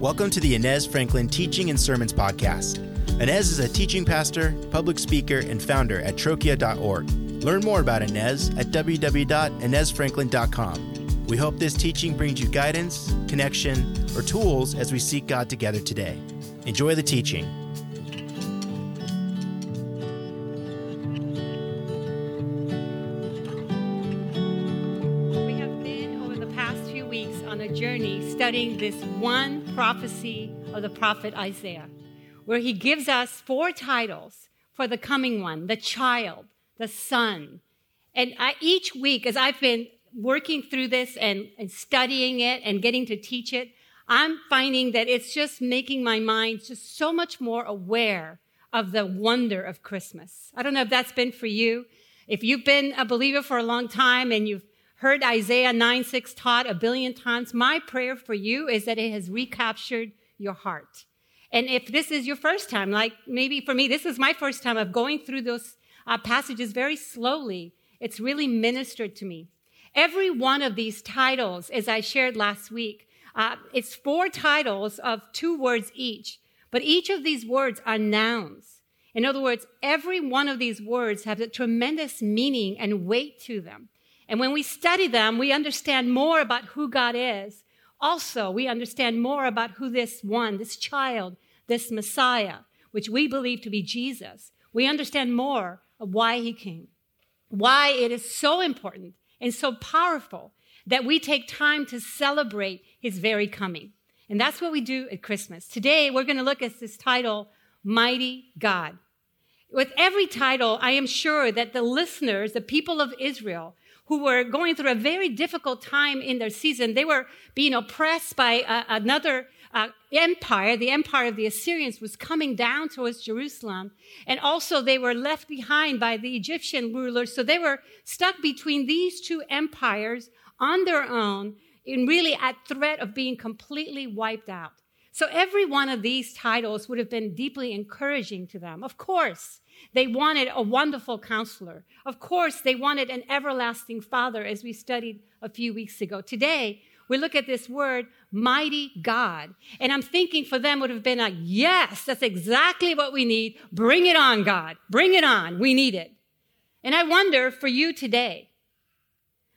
Welcome to the Inez Franklin Teaching and Sermons Podcast. Inez is a teaching pastor, public speaker, and founder at trochia.org. Learn more about Inez at www.inezfranklin.com. We hope this teaching brings you guidance, connection, or tools as we seek God together today. Enjoy the teaching. We have been over the past few weeks on a journey studying this one prophecy of the prophet Isaiah, where he gives us four titles for the coming one the child, the son. And I, each week, as I've been working through this and, and studying it and getting to teach it, I'm finding that it's just making my mind just so much more aware of the wonder of Christmas. I don't know if that's been for you. If you've been a believer for a long time and you've heard Isaiah 9 6 taught a billion times, my prayer for you is that it has recaptured your heart. And if this is your first time, like maybe for me, this is my first time of going through those uh, passages very slowly, it's really ministered to me. Every one of these titles, as I shared last week, uh, it's four titles of two words each, but each of these words are nouns. In other words, every one of these words has a tremendous meaning and weight to them. And when we study them, we understand more about who God is. Also, we understand more about who this one, this child, this Messiah, which we believe to be Jesus. We understand more of why he came, why it is so important and so powerful that we take time to celebrate his very coming. And that's what we do at Christmas. Today, we're going to look at this title, Mighty God. With every title, I am sure that the listeners, the people of Israel, who were going through a very difficult time in their season, they were being oppressed by uh, another uh, empire. The empire of the Assyrians was coming down towards Jerusalem. And also, they were left behind by the Egyptian rulers. So they were stuck between these two empires on their own, and really at threat of being completely wiped out. So every one of these titles would have been deeply encouraging to them. Of course, they wanted a wonderful counselor. Of course, they wanted an everlasting father, as we studied a few weeks ago. Today, we look at this word, mighty God. And I'm thinking for them would have been like, yes, that's exactly what we need. Bring it on, God. Bring it on. We need it. And I wonder for you today,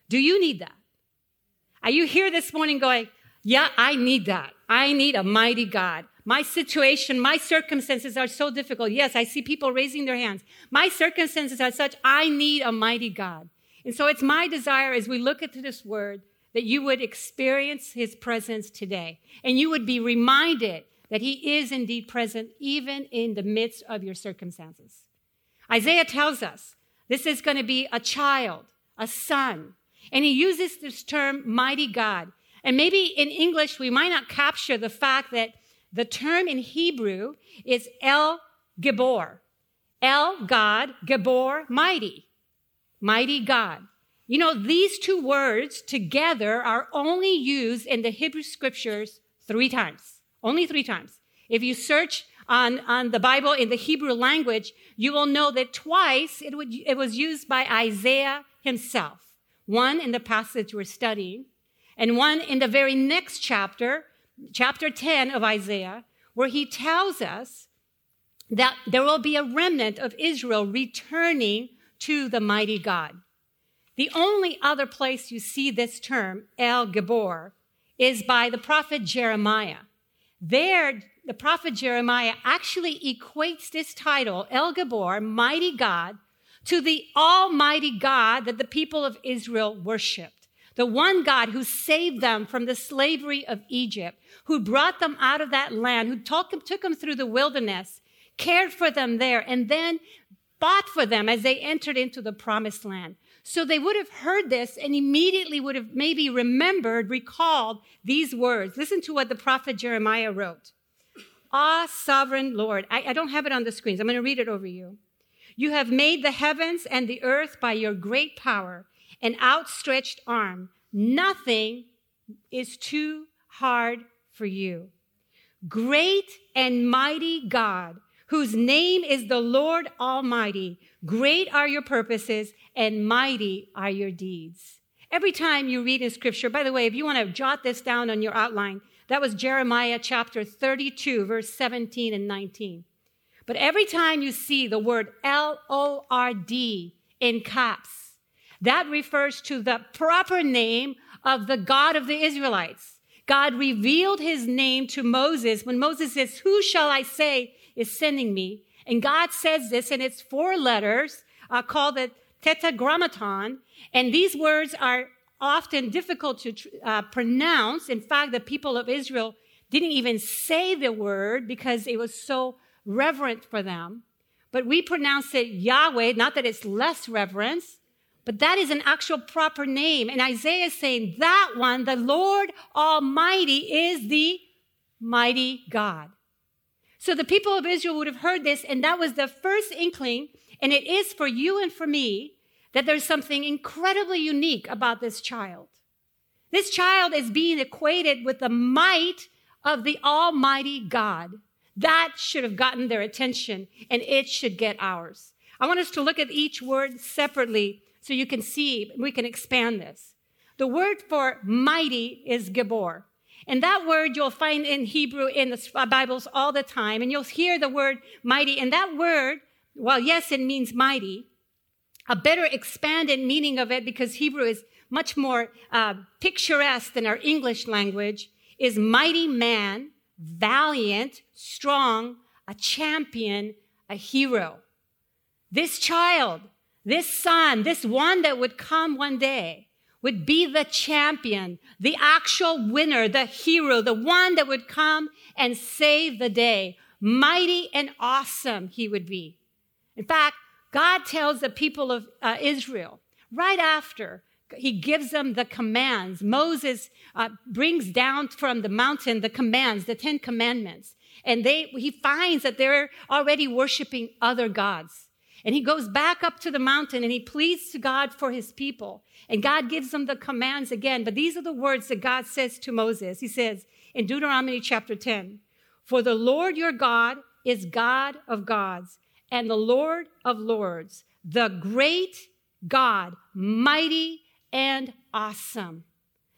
do you need that? Are you here this morning going, yeah, I need that. I need a mighty God. My situation, my circumstances are so difficult. Yes, I see people raising their hands. My circumstances are such, I need a mighty God. And so it's my desire as we look into this word that you would experience his presence today and you would be reminded that he is indeed present even in the midst of your circumstances. Isaiah tells us this is going to be a child, a son, and he uses this term mighty God. And maybe in English, we might not capture the fact that the term in Hebrew is El Gibor. El, God, Gibor, mighty. Mighty God. You know, these two words together are only used in the Hebrew scriptures three times. Only three times. If you search on, on the Bible in the Hebrew language, you will know that twice it, would, it was used by Isaiah himself. One in the passage we're studying, and one in the very next chapter, chapter 10 of Isaiah, where he tells us that there will be a remnant of Israel returning to the mighty God. The only other place you see this term, El Gibor, is by the prophet Jeremiah. There, the prophet Jeremiah actually equates this title, El Gibor, mighty God, to the almighty God that the people of Israel worshiped. The one God who saved them from the slavery of Egypt, who brought them out of that land, who took them, through the wilderness, cared for them there, and then fought for them as they entered into the promised land. So they would have heard this and immediately would have maybe remembered, recalled these words. Listen to what the prophet Jeremiah wrote. Ah, sovereign Lord. I, I don't have it on the screens. I'm going to read it over you. You have made the heavens and the earth by your great power and outstretched arm. Nothing is too hard for you. Great and mighty God, whose name is the Lord Almighty, great are your purposes and mighty are your deeds. Every time you read in scripture, by the way, if you want to jot this down on your outline, That was Jeremiah chapter 32, verse 17 and 19. But every time you see the word L O R D in caps, that refers to the proper name of the God of the Israelites. God revealed his name to Moses when Moses says, Who shall I say is sending me? And God says this, and it's four letters uh, called the tetragrammaton. And these words are often difficult to uh, pronounce. In fact, the people of Israel didn't even say the word because it was so reverent for them. But we pronounce it Yahweh, not that it's less reverence, but that is an actual proper name. And Isaiah is saying that one, the Lord Almighty, is the mighty God. So the people of Israel would have heard this, and that was the first inkling, and it is for you and for me, that there's something incredibly unique about this child. This child is being equated with the might of the Almighty God. That should have gotten their attention, and it should get ours. I want us to look at each word separately so you can see, we can expand this. The word for mighty is Gibor. And that word you'll find in Hebrew in the uh, Bibles all the time. And you'll hear the word mighty. And that word, well, yes, it means mighty. A better expanded meaning of it, because Hebrew is much more uh, picturesque than our English language, is mighty man, valiant, strong, a champion, a hero. This child this son, this one that would come one day, would be the champion, the actual winner, the hero, the one that would come and save the day. Mighty and awesome he would be. In fact, God tells the people of uh, Israel right after he gives them the commands. Moses uh, brings down from the mountain the commands, the Ten Commandments. And they, he finds that they're already worshiping other gods. And he goes back up to the mountain and he pleads to God for his people. And God gives them the commands again. But these are the words that God says to Moses. He says in Deuteronomy chapter 10 For the Lord your God is God of gods and the Lord of lords, the great God, mighty and awesome.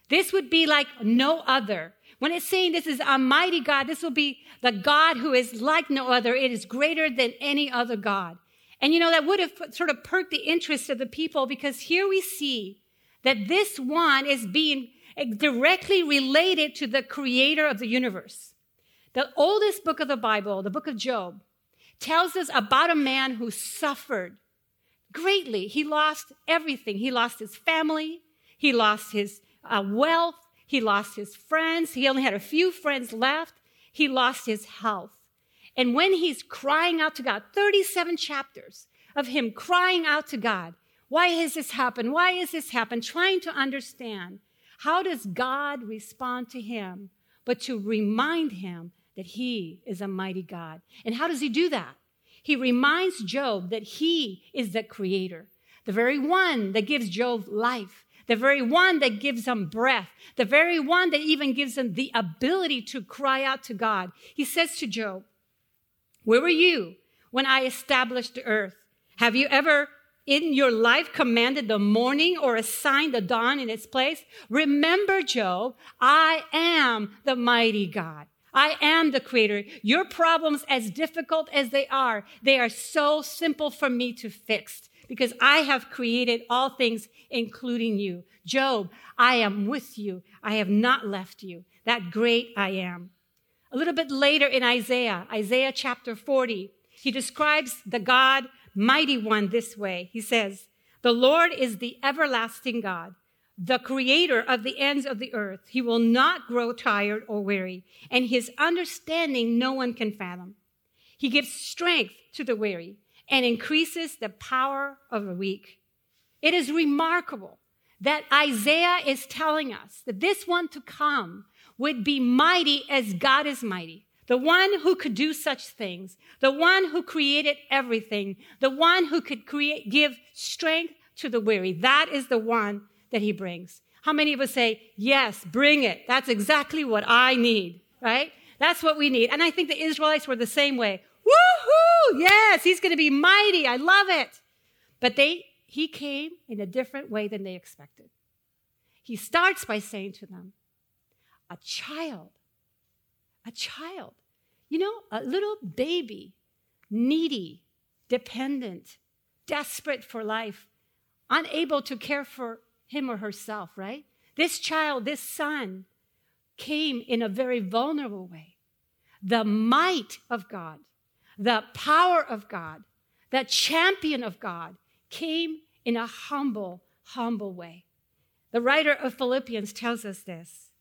This would be like no other. When it's saying this is a mighty God, this will be the God who is like no other. It is greater than any other God. And you know, that would have sort of perked the interest of the people because here we see that this one is being directly related to the creator of the universe. The oldest book of the Bible, the book of Job, tells us about a man who suffered greatly. He lost everything. He lost his family. He lost his uh, wealth. He lost his friends. He only had a few friends left. He lost his health. And when he's crying out to God, 37 chapters of him crying out to God, why has this happened? Why has this happened? Trying to understand how does God respond to him, but to remind him that he is a mighty God. And how does he do that? He reminds Job that he is the creator, the very one that gives Job life, the very one that gives him breath, the very one that even gives him the ability to cry out to God. He says to Job, where were you when I established the earth? Have you ever in your life commanded the morning or assigned the dawn in its place? Remember, Job, I am the mighty God. I am the creator. Your problems, as difficult as they are, they are so simple for me to fix because I have created all things, including you. Job, I am with you. I have not left you. That great I am. A little bit later in Isaiah, Isaiah chapter 40, he describes the God, mighty one, this way. He says, The Lord is the everlasting God, the creator of the ends of the earth. He will not grow tired or weary, and his understanding no one can fathom. He gives strength to the weary and increases the power of the weak. It is remarkable that Isaiah is telling us that this one to come would be mighty as God is mighty. The one who could do such things, the one who created everything, the one who could create, give strength to the weary. That is the one that he brings. How many of us say, yes, bring it. That's exactly what I need, right? That's what we need. And I think the Israelites were the same way. Woohoo! Yes, he's going to be mighty. I love it. But they, he came in a different way than they expected. He starts by saying to them, a child a child. You know, a little baby, needy, dependent, desperate for life, unable to care for him or herself, right? This child, this son, came in a very vulnerable way. The might of God, the power of God, the champion of God came in a humble, humble way. The writer of Philippians tells us this.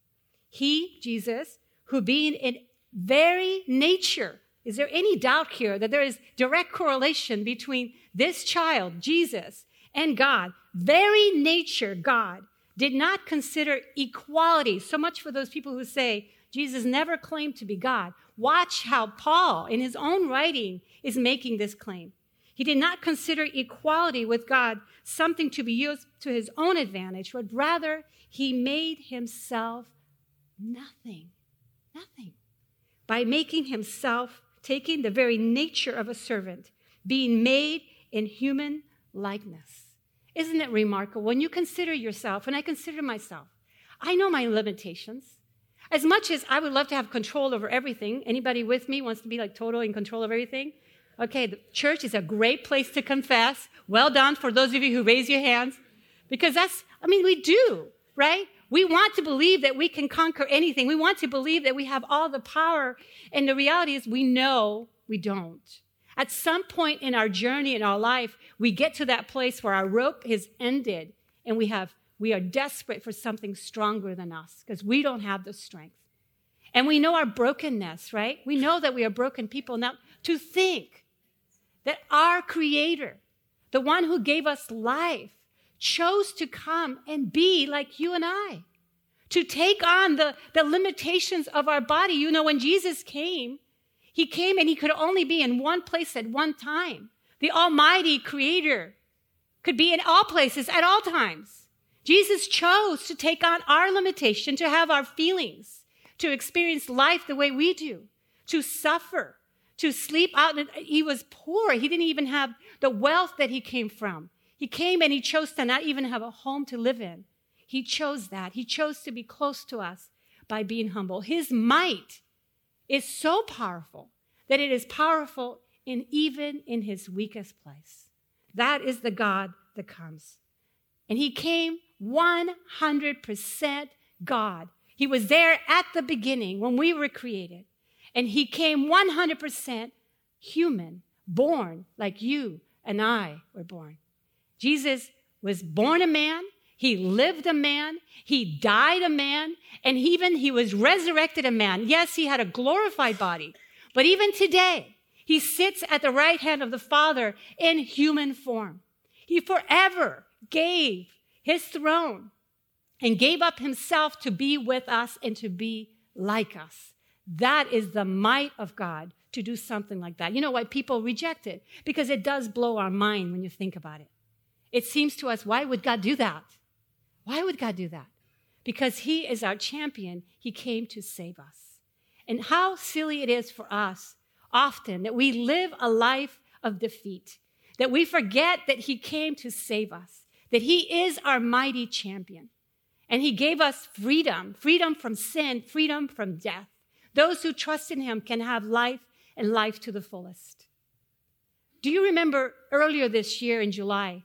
He, Jesus, who being in very nature, is there any doubt here that there is direct correlation between this child, Jesus, and God? Very nature, God, did not consider equality. So much for those people who say Jesus never claimed to be God. Watch how Paul, in his own writing, is making this claim. He did not consider equality with God something to be used to his own advantage, but rather he made himself nothing. Nothing. By making himself, taking the very nature of a servant, being made in human likeness. Isn't it remarkable? When you consider yourself, and I consider myself, I know my limitations. As much as I would love to have control over everything, anybody with me wants to be like total in control of everything? Okay, the church is a great place to confess. Well done for those of you who raise your hands. Because that's, I mean, we do, right? We want to believe that we can conquer anything. We want to believe that we have all the power. And the reality is we know we don't. At some point in our journey in our life, we get to that place where our rope has ended and we have we are desperate for something stronger than us because we don't have the strength. And we know our brokenness, right? We know that we are broken people. Now, to think that our creator, the one who gave us life, chose to come and be like you and I, to take on the, the limitations of our body. You know, when Jesus came, he came and he could only be in one place at one time. The Almighty Creator could be in all places at all times. Jesus chose to take on our limitation, to have our feelings, to experience life the way we do, to suffer, to sleep out. He was poor. He didn't even have the wealth that he came from. He came and he chose to not even have a home to live in. He chose that. He chose to be close to us by being humble. His might is so powerful that it is powerful in even in his weakest place. That is the God that comes. And he came 100% God. He was there at the beginning when we were created. And he came 100% human, born like you and I were born. Jesus was born a man, he lived a man. He died a man. And even he was resurrected a man. Yes, he had a glorified body. But even today, he sits at the right hand of the Father in human form. He forever gave his throne and gave up himself to be with us and to be like us. That is the might of God to do something like that. You know why people reject it? Because it does blow our mind when you think about it. It seems to us, why would God do that? Why would God do that? Because He is our champion. He came to save us. And how silly it is for us often that we live a life of defeat, that we forget that He came to save us, that He is our mighty champion. And He gave us freedom freedom from sin, freedom from death. Those who trust in Him can have life and life to the fullest. Do you remember earlier this year in July?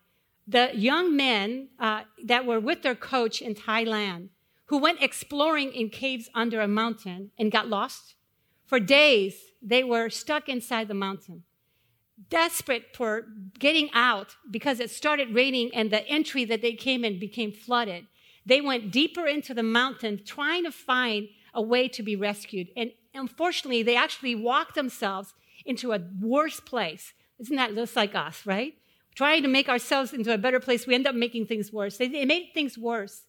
The young men uh, that were with their coach in Thailand who went exploring in caves under a mountain and got lost. For days, they were stuck inside the mountain, desperate for getting out because it started raining and the entry that they came in became flooded. They went deeper into the mountain trying to find a way to be rescued. And unfortunately, they actually walked themselves into a worse place. Isn't that just like us, right? Trying to make ourselves into a better place, we end up making things worse. They, they made things worse.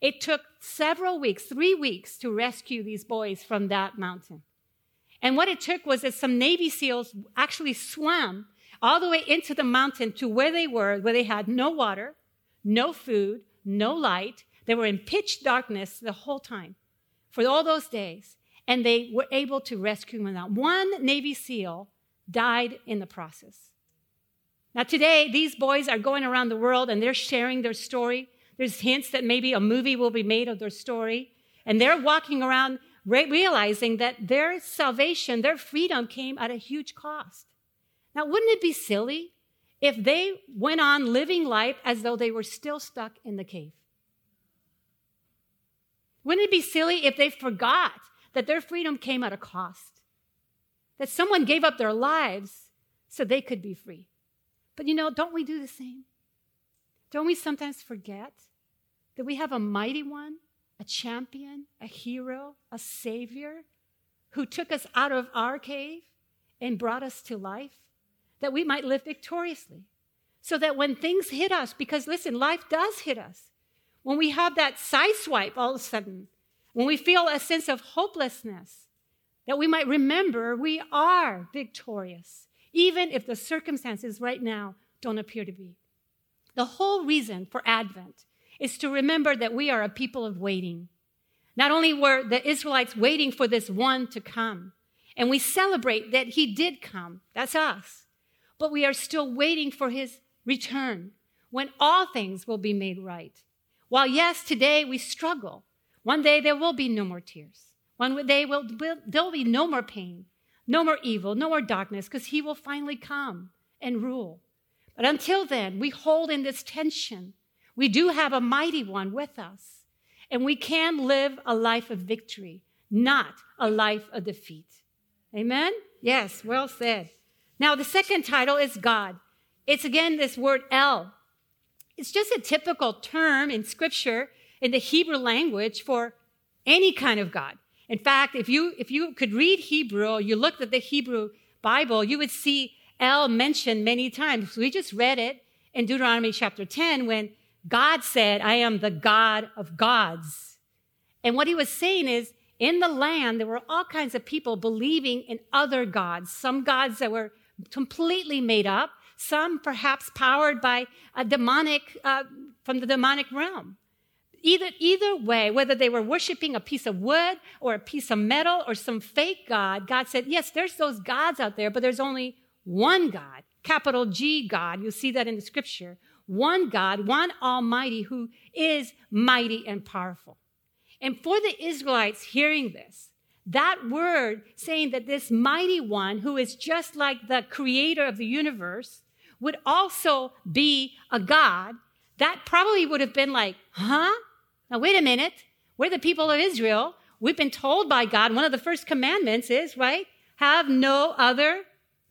It took several weeks, three weeks, to rescue these boys from that mountain. And what it took was that some Navy SEALs actually swam all the way into the mountain to where they were, where they had no water, no food, no light. They were in pitch darkness the whole time for all those days. And they were able to rescue them out. One Navy SEAL died in the process. Now, today, these boys are going around the world and they're sharing their story. There's hints that maybe a movie will be made of their story. And they're walking around re- realizing that their salvation, their freedom came at a huge cost. Now, wouldn't it be silly if they went on living life as though they were still stuck in the cave? Wouldn't it be silly if they forgot that their freedom came at a cost? That someone gave up their lives so they could be free. But you know, don't we do the same? Don't we sometimes forget that we have a mighty one, a champion, a hero, a savior who took us out of our cave and brought us to life? that we might live victoriously. So that when things hit us, because listen, life does hit us. When we have that side swipe all of a sudden, when we feel a sense of hopelessness, that we might remember we are victorious, even if the circumstances right now don't appear to be. The whole reason for Advent is to remember that we are a people of waiting. Not only were the Israelites waiting for this one to come, and we celebrate that he did come, that's us but we are still waiting for his return when all things will be made right. While, yes, today we struggle, one day there will be no more tears. One day will, there will be no more pain, no more evil, no more darkness, because he will finally come and rule. But until then, we hold in this tension. We do have a mighty one with us, and we can live a life of victory, not a life of defeat. Amen? Yes, well said. Now, the second title is God. It's again this word El. It's just a typical term in scripture in the Hebrew language for any kind of God. In fact, if you, if you could read Hebrew you looked at the Hebrew Bible, you would see El mentioned many times. We just read it in Deuteronomy chapter 10 when God said, I am the God of gods. And what he was saying is, in the land, there were all kinds of people believing in other gods, some gods that were completely made up, some perhaps powered by a demonic, uh, from the demonic realm. Either, either way, whether they were worshiping a piece of wood or a piece of metal or some fake God, God said, yes, there's those gods out there, but there's only one God, capital G God. You'll see that in the scripture. One God, one Almighty who is mighty and powerful. And for the Israelites hearing this, that word saying that this mighty one, who is just like the creator of the universe, would also be a God, that probably would have been like, huh? Now, wait a minute. We're the people of Israel. We've been told by God, one of the first commandments is, right? Have no other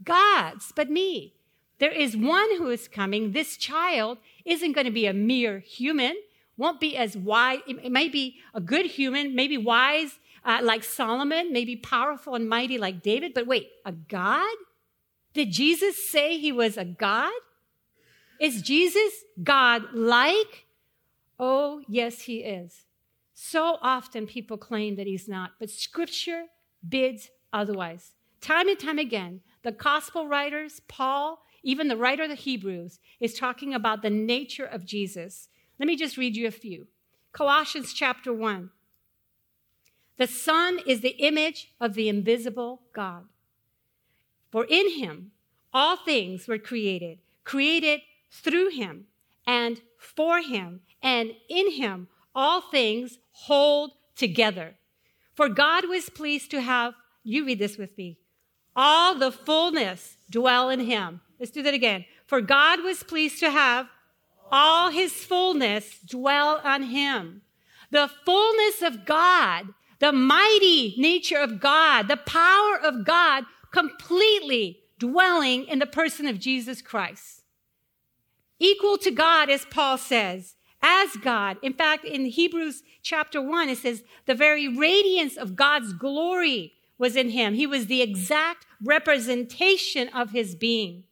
gods but me. There is one who is coming. This child isn't going to be a mere human, won't be as wise. It may be a good human, maybe wise uh, like Solomon, maybe powerful and mighty like David, but wait, a God? Did Jesus say he was a God? Is Jesus God like? Oh, yes, he is. So often people claim that he's not, but scripture bids otherwise. Time and time again, the gospel writers, Paul, even the writer of the Hebrews, is talking about the nature of Jesus. Let me just read you a few. Colossians chapter 1. The Son is the image of the invisible God. For in him all things were created, created through him and for him, and in him all things hold together. For God was pleased to have, you read this with me, all the fullness dwell in him. Let's do that again. For God was pleased to have all his fullness dwell on him. The fullness of God the mighty nature of God, the power of God completely dwelling in the person of Jesus Christ. Equal to God, as Paul says, as God. In fact, in Hebrews chapter 1, it says, the very radiance of God's glory was in him. He was the exact representation of his being.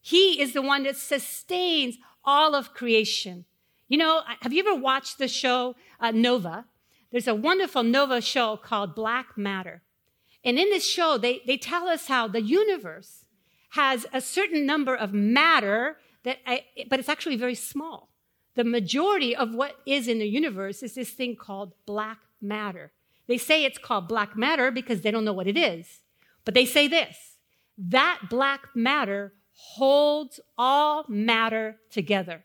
He is the one that sustains all of creation. You know, have you ever watched the show uh, Nova? There's a wonderful Nova show called Black Matter. And in this show, they, they tell us how the universe has a certain number of matter that, I, but it's actually very small. The majority of what is in the universe is this thing called black matter. They say it's called black matter because they don't know what it is. But they say this that black matter holds all matter together.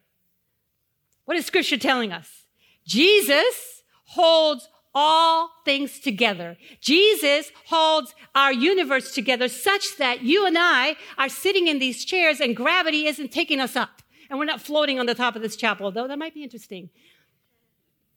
What is scripture telling us? Jesus holds all things together. Jesus holds our universe together such that you and I are sitting in these chairs and gravity isn't taking us up. And we're not floating on the top of this chapel, though that might be interesting.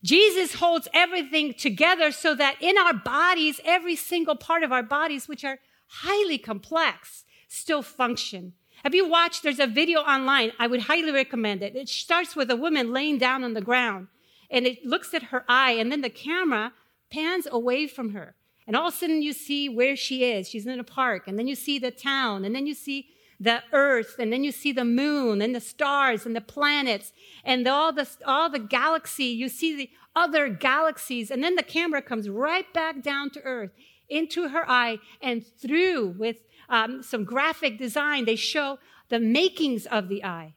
Jesus holds everything together so that in our bodies, every single part of our bodies, which are highly complex, still function. Have you watched? There's a video online. I would highly recommend it. It starts with a woman laying down on the ground and it looks at her eye and then the camera pans away from her. And all of a sudden you see where she is. She's in a park and then you see the town and then you see the earth and then you see the moon and the stars and the planets and all the all the galaxy you see the other galaxies and then the camera comes right back down to earth into her eye and through with um, some graphic design they show the makings of the eye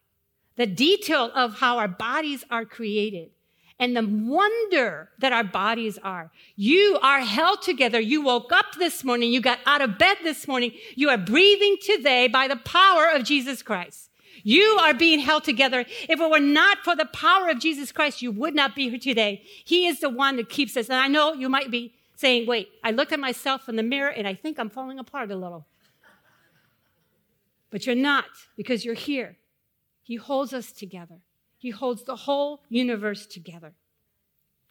the detail of how our bodies are created and the wonder that our bodies are. You are held together. You woke up this morning. You got out of bed this morning. You are breathing today by the power of Jesus Christ. You are being held together. If it were not for the power of Jesus Christ, you would not be here today. He is the one that keeps us. And I know you might be saying, wait, I looked at myself in the mirror and I think I'm falling apart a little. But you're not because you're here. He holds us together. He holds the whole universe together.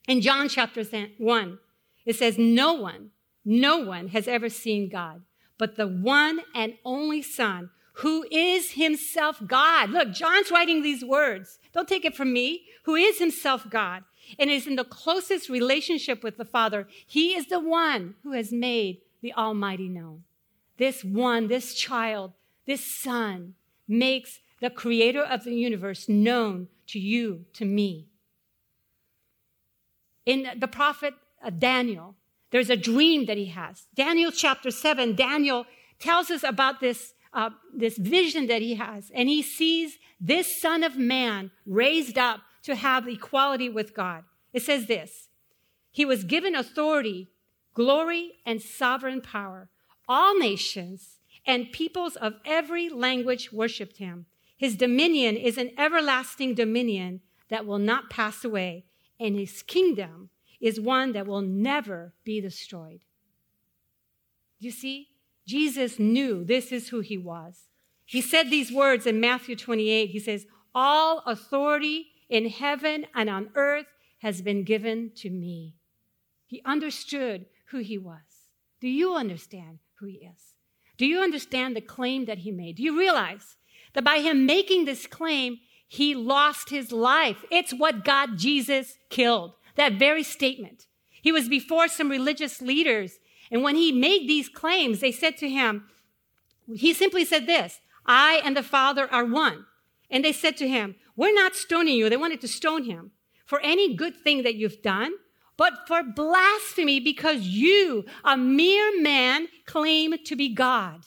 In John chapter 1, it says, No one, no one has ever seen God, but the one and only Son, who is himself God. Look, John's writing these words. Don't take it from me. Who is himself God and is in the closest relationship with the Father. He is the one who has made the Almighty known. This one, this child, this son makes the creator of the universe known to you, to me. In the prophet uh, Daniel, there's a dream that he has. Daniel chapter 7, Daniel tells us about this, uh, this vision that he has, and he sees this Son of Man raised up to have equality with God. It says this He was given authority, glory, and sovereign power. All nations and peoples of every language worshiped him. His dominion is an everlasting dominion that will not pass away, and his kingdom is one that will never be destroyed. You see, Jesus knew this is who he was. He said these words in Matthew 28. He says, All authority in heaven and on earth has been given to me. He understood who he was. Do you understand who he is? Do you understand the claim that he made? Do you realize that by him making this claim, he lost his life. It's what God Jesus killed. That very statement. He was before some religious leaders. And when he made these claims, they said to him, he simply said this, I and the Father are one. And they said to him, we're not stoning you. They wanted to stone him for any good thing that you've done, but for blasphemy because you, a mere man, claim to be God.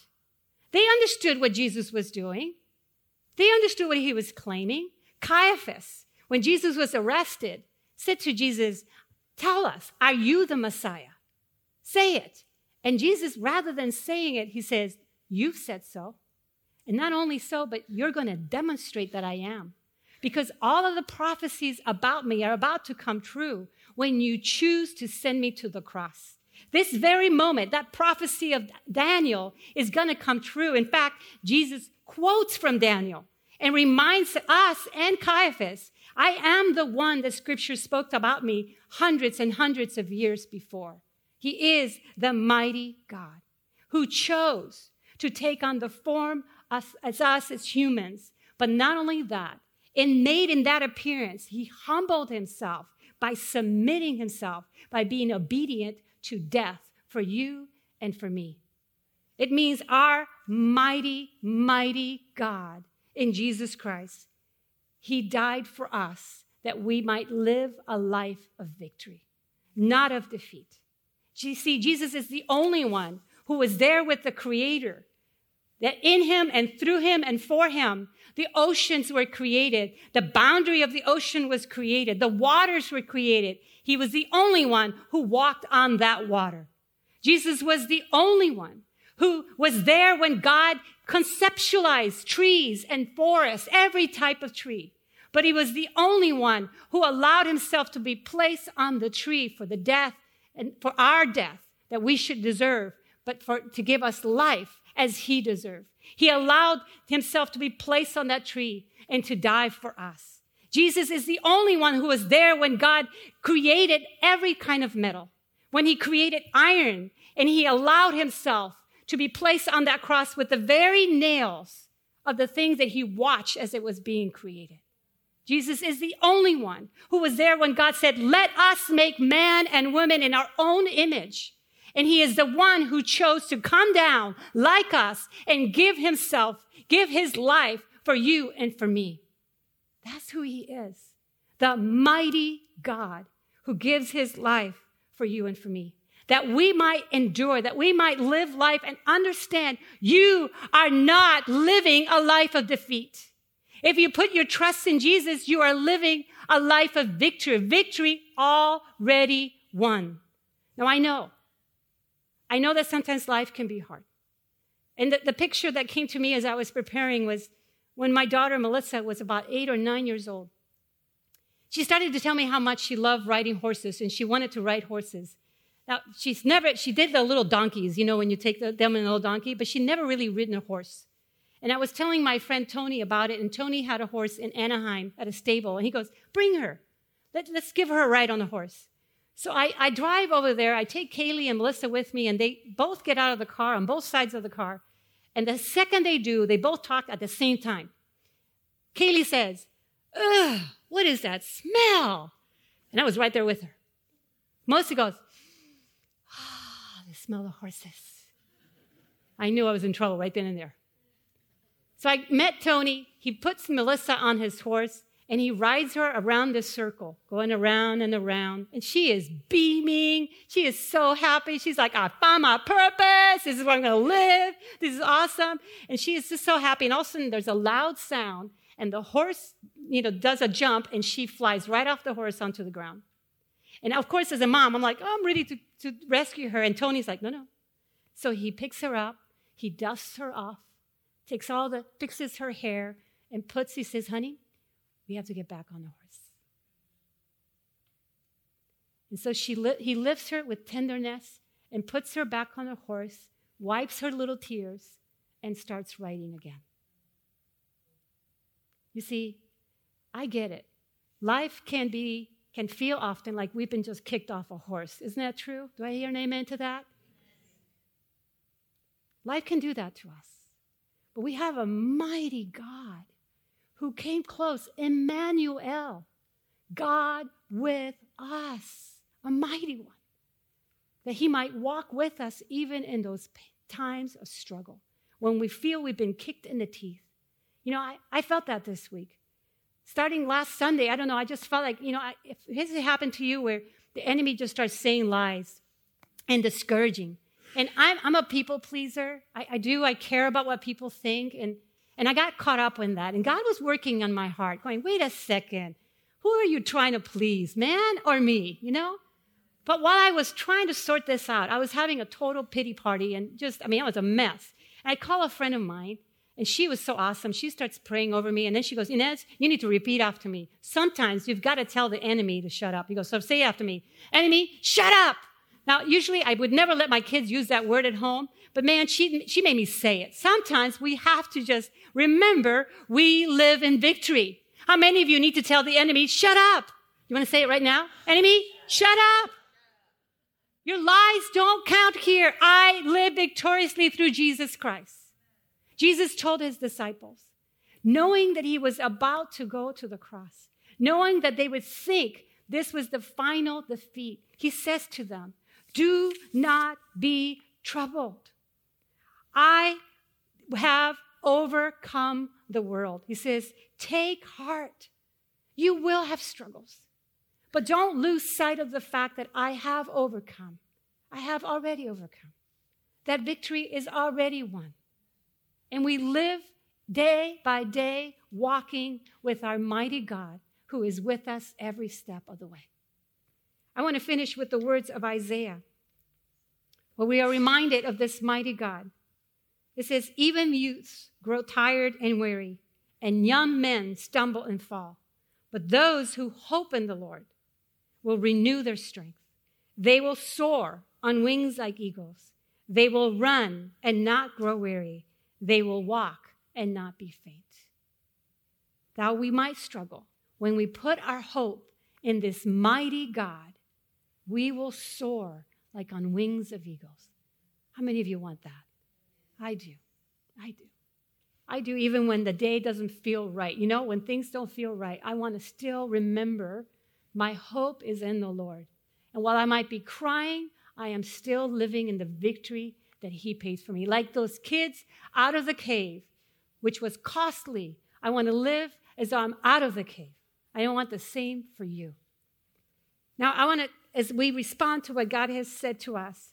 They understood what Jesus was doing. They understood what he was claiming. Caiaphas, when Jesus was arrested, said to Jesus, Tell us, are you the Messiah? Say it. And Jesus, rather than saying it, he says, You've said so. And not only so, but you're going to demonstrate that I am. Because all of the prophecies about me are about to come true when you choose to send me to the cross. This very moment, that prophecy of Daniel is going to come true. In fact, Jesus quotes from Daniel and reminds us and Caiaphas, I am the one that scripture spoke about me hundreds and hundreds of years before. He is the mighty God who chose to take on the form as, as us as humans. But not only that, in made in that appearance, he humbled himself by submitting himself, by being obedient to death for you and for me. It means our mighty, mighty God in Jesus Christ. He died for us that we might live a life of victory, not of defeat. You see, Jesus is the only one who was there with the Creator, that in Him and through Him and for Him, the oceans were created. The boundary of the ocean was created. The waters were created. He was the only one who walked on that water. Jesus was the only one who was there when God conceptualized trees and forests, every type of tree. But he was the only one who allowed himself to be placed on the tree for the death and for our death that we should deserve, but for, to give us life as he deserved. He allowed himself to be placed on that tree and to die for us. Jesus is the only one who was there when God created every kind of metal, when he created iron and he allowed himself to be placed on that cross with the very nails of the things that he watched as it was being created. Jesus is the only one who was there when God said, let us make man and woman in our own image. And he is the one who chose to come down like us and give himself, give his life for you and for me. That's who he is. The mighty God who gives his life for you and for me. That we might endure, that we might live life and understand you are not living a life of defeat. If you put your trust in Jesus, you are living a life of victory, victory already won. Now I know, I know that sometimes life can be hard. And the, the picture that came to me as I was preparing was when my daughter Melissa was about eight or nine years old. She started to tell me how much she loved riding horses and she wanted to ride horses. Now, she's never, she did the little donkeys, you know, when you take the, them in a little donkey, but she never really ridden a horse. And I was telling my friend Tony about it, and Tony had a horse in Anaheim at a stable, and he goes, Bring her. Let, us give her a ride on the horse. So I, I drive over there, I take Kaylee and Melissa with me, and they both get out of the car on both sides of the car. And the second they do, they both talk at the same time. Kaylee says, Ugh, what is that smell? And I was right there with her. Melissa goes, Oh, the horses. I knew I was in trouble right then and there. So I met Tony. He puts Melissa on his horse and he rides her around the circle, going around and around. And she is beaming. She is so happy. She's like, I found my purpose. This is where I'm going to live. This is awesome. And she is just so happy. And all of a sudden, there's a loud sound, and the horse, you know, does a jump, and she flies right off the horse onto the ground. And of course, as a mom, I'm like, oh, I'm ready to, to rescue her. And Tony's like, no, no. So he picks her up, he dusts her off, takes all the, fixes her hair, and puts, he says, honey, we have to get back on the horse. And so she li- he lifts her with tenderness and puts her back on the horse, wipes her little tears, and starts riding again. You see, I get it. Life can be can feel often like we've been just kicked off a horse. Isn't that true? Do I hear an amen to that? Life can do that to us. But we have a mighty God who came close, Emmanuel, God with us, a mighty one, that he might walk with us even in those times of struggle when we feel we've been kicked in the teeth. You know, I, I felt that this week. Starting last Sunday, I don't know, I just felt like, you know, if it happened to you where the enemy just starts saying lies and discouraging. And I'm, I'm a people pleaser. I, I do, I care about what people think. And and I got caught up in that. And God was working on my heart, going, wait a second. Who are you trying to please, man or me? You know? But while I was trying to sort this out, I was having a total pity party and just, I mean, it was a mess. And I call a friend of mine, and she was so awesome. She starts praying over me, and then she goes, Inez, you need to repeat after me. Sometimes you've got to tell the enemy to shut up. He goes, so say after me, enemy, shut up. Now, usually I would never let my kids use that word at home, but man, she, she made me say it. Sometimes we have to just remember we live in victory. How many of you need to tell the enemy, shut up? You want to say it right now? Enemy, shut up. Your lies don't count here. I live victoriously through Jesus Christ. Jesus told his disciples, knowing that he was about to go to the cross, knowing that they would think this was the final defeat, he says to them, do not be troubled. I have overcome the world. He says, Take heart. You will have struggles, but don't lose sight of the fact that I have overcome. I have already overcome. That victory is already won. And we live day by day walking with our mighty God who is with us every step of the way. I want to finish with the words of Isaiah, where we are reminded of this mighty God. It says, Even youths grow tired and weary, and young men stumble and fall. But those who hope in the Lord will renew their strength. They will soar on wings like eagles. They will run and not grow weary. They will walk and not be faint. Thou we might struggle when we put our hope in this mighty God, we will soar like on wings of eagles. How many of you want that? I do. I do. I do, even when the day doesn't feel right. You know, when things don't feel right, I want to still remember my hope is in the Lord. And while I might be crying, I am still living in the victory that He pays for me. Like those kids out of the cave, which was costly. I want to live as though I'm out of the cave. I don't want the same for you. Now, I want to, as we respond to what God has said to us,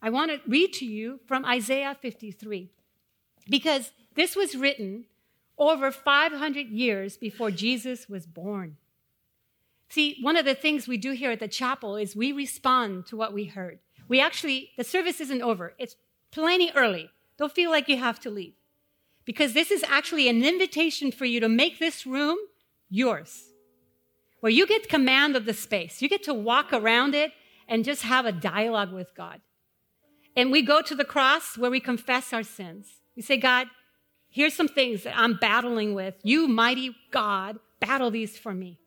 I want to read to you from Isaiah 53, because this was written over 500 years before Jesus was born. See, one of the things we do here at the chapel is we respond to what we heard. We actually, the service isn't over. It's plenty early. Don't feel like you have to leave. Because this is actually an invitation for you to make this room yours, where you get command of the space. You get to walk around it and just have a dialogue with God. And we go to the cross where we confess our sins. We say, God, here's some things that I'm battling with. You, mighty God, battle these for me.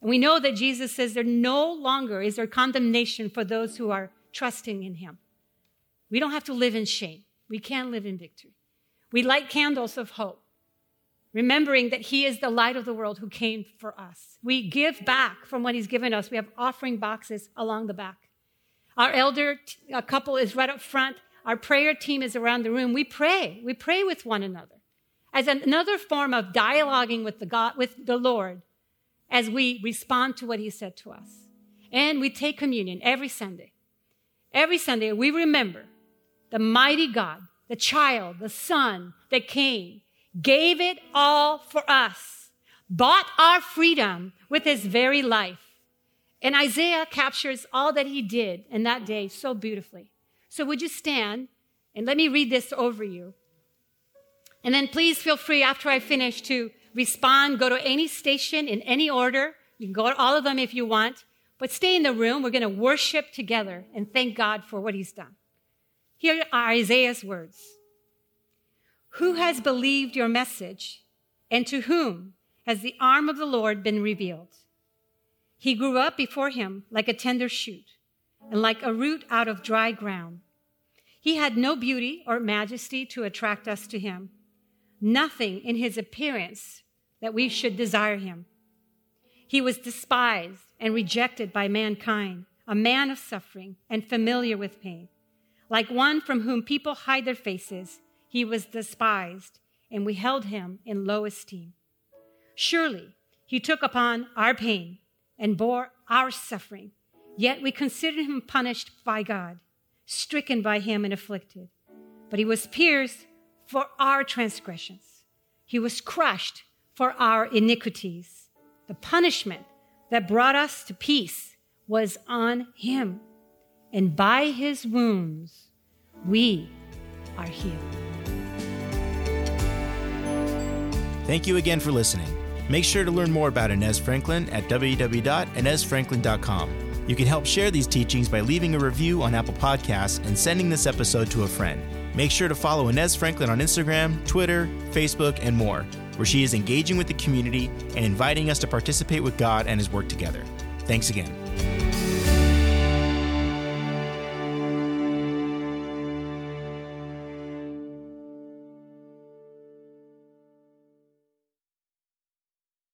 And we know that Jesus says there no longer is there condemnation for those who are trusting in him. We don't have to live in shame. We can live in victory. We light candles of hope, remembering that he is the light of the world who came for us. We give back from what he's given us. We have offering boxes along the back. Our elder t- couple is right up front. Our prayer team is around the room. We pray. We pray with one another as another form of dialoguing with the God, with the Lord as we respond to what he said to us. And we take communion every Sunday. Every Sunday, we remember the mighty God, the child, the son that came, gave it all for us, bought our freedom with his very life. And Isaiah captures all that he did in that day so beautifully. So would you stand and let me read this over you? And then please feel free after I finish to respond, go to any station in any order. You can go to all of them if you want, but stay in the room. We're going to worship together and thank God for what he's done. Here are Isaiah's words. Who has believed your message and to whom has the arm of the Lord been revealed? He grew up before him like a tender shoot and like a root out of dry ground. He had no beauty or majesty to attract us to him, nothing in his appearance that we should desire him. He was despised and rejected by mankind, a man of suffering and familiar with pain. Like one from whom people hide their faces, he was despised, and we held him in low esteem. Surely he took upon our pain and bore our suffering, yet we considered him punished by God, stricken by him and afflicted. But he was pierced for our transgressions, he was crushed for our iniquities. The punishment that brought us to peace was on him. And by his wounds, we are healed. Thank you again for listening. Make sure to learn more about Inez Franklin at www.inezfranklin.com. You can help share these teachings by leaving a review on Apple Podcasts and sending this episode to a friend. Make sure to follow Inez Franklin on Instagram, Twitter, Facebook, and more where she is engaging with the community and inviting us to participate with God and His work together. Thanks again.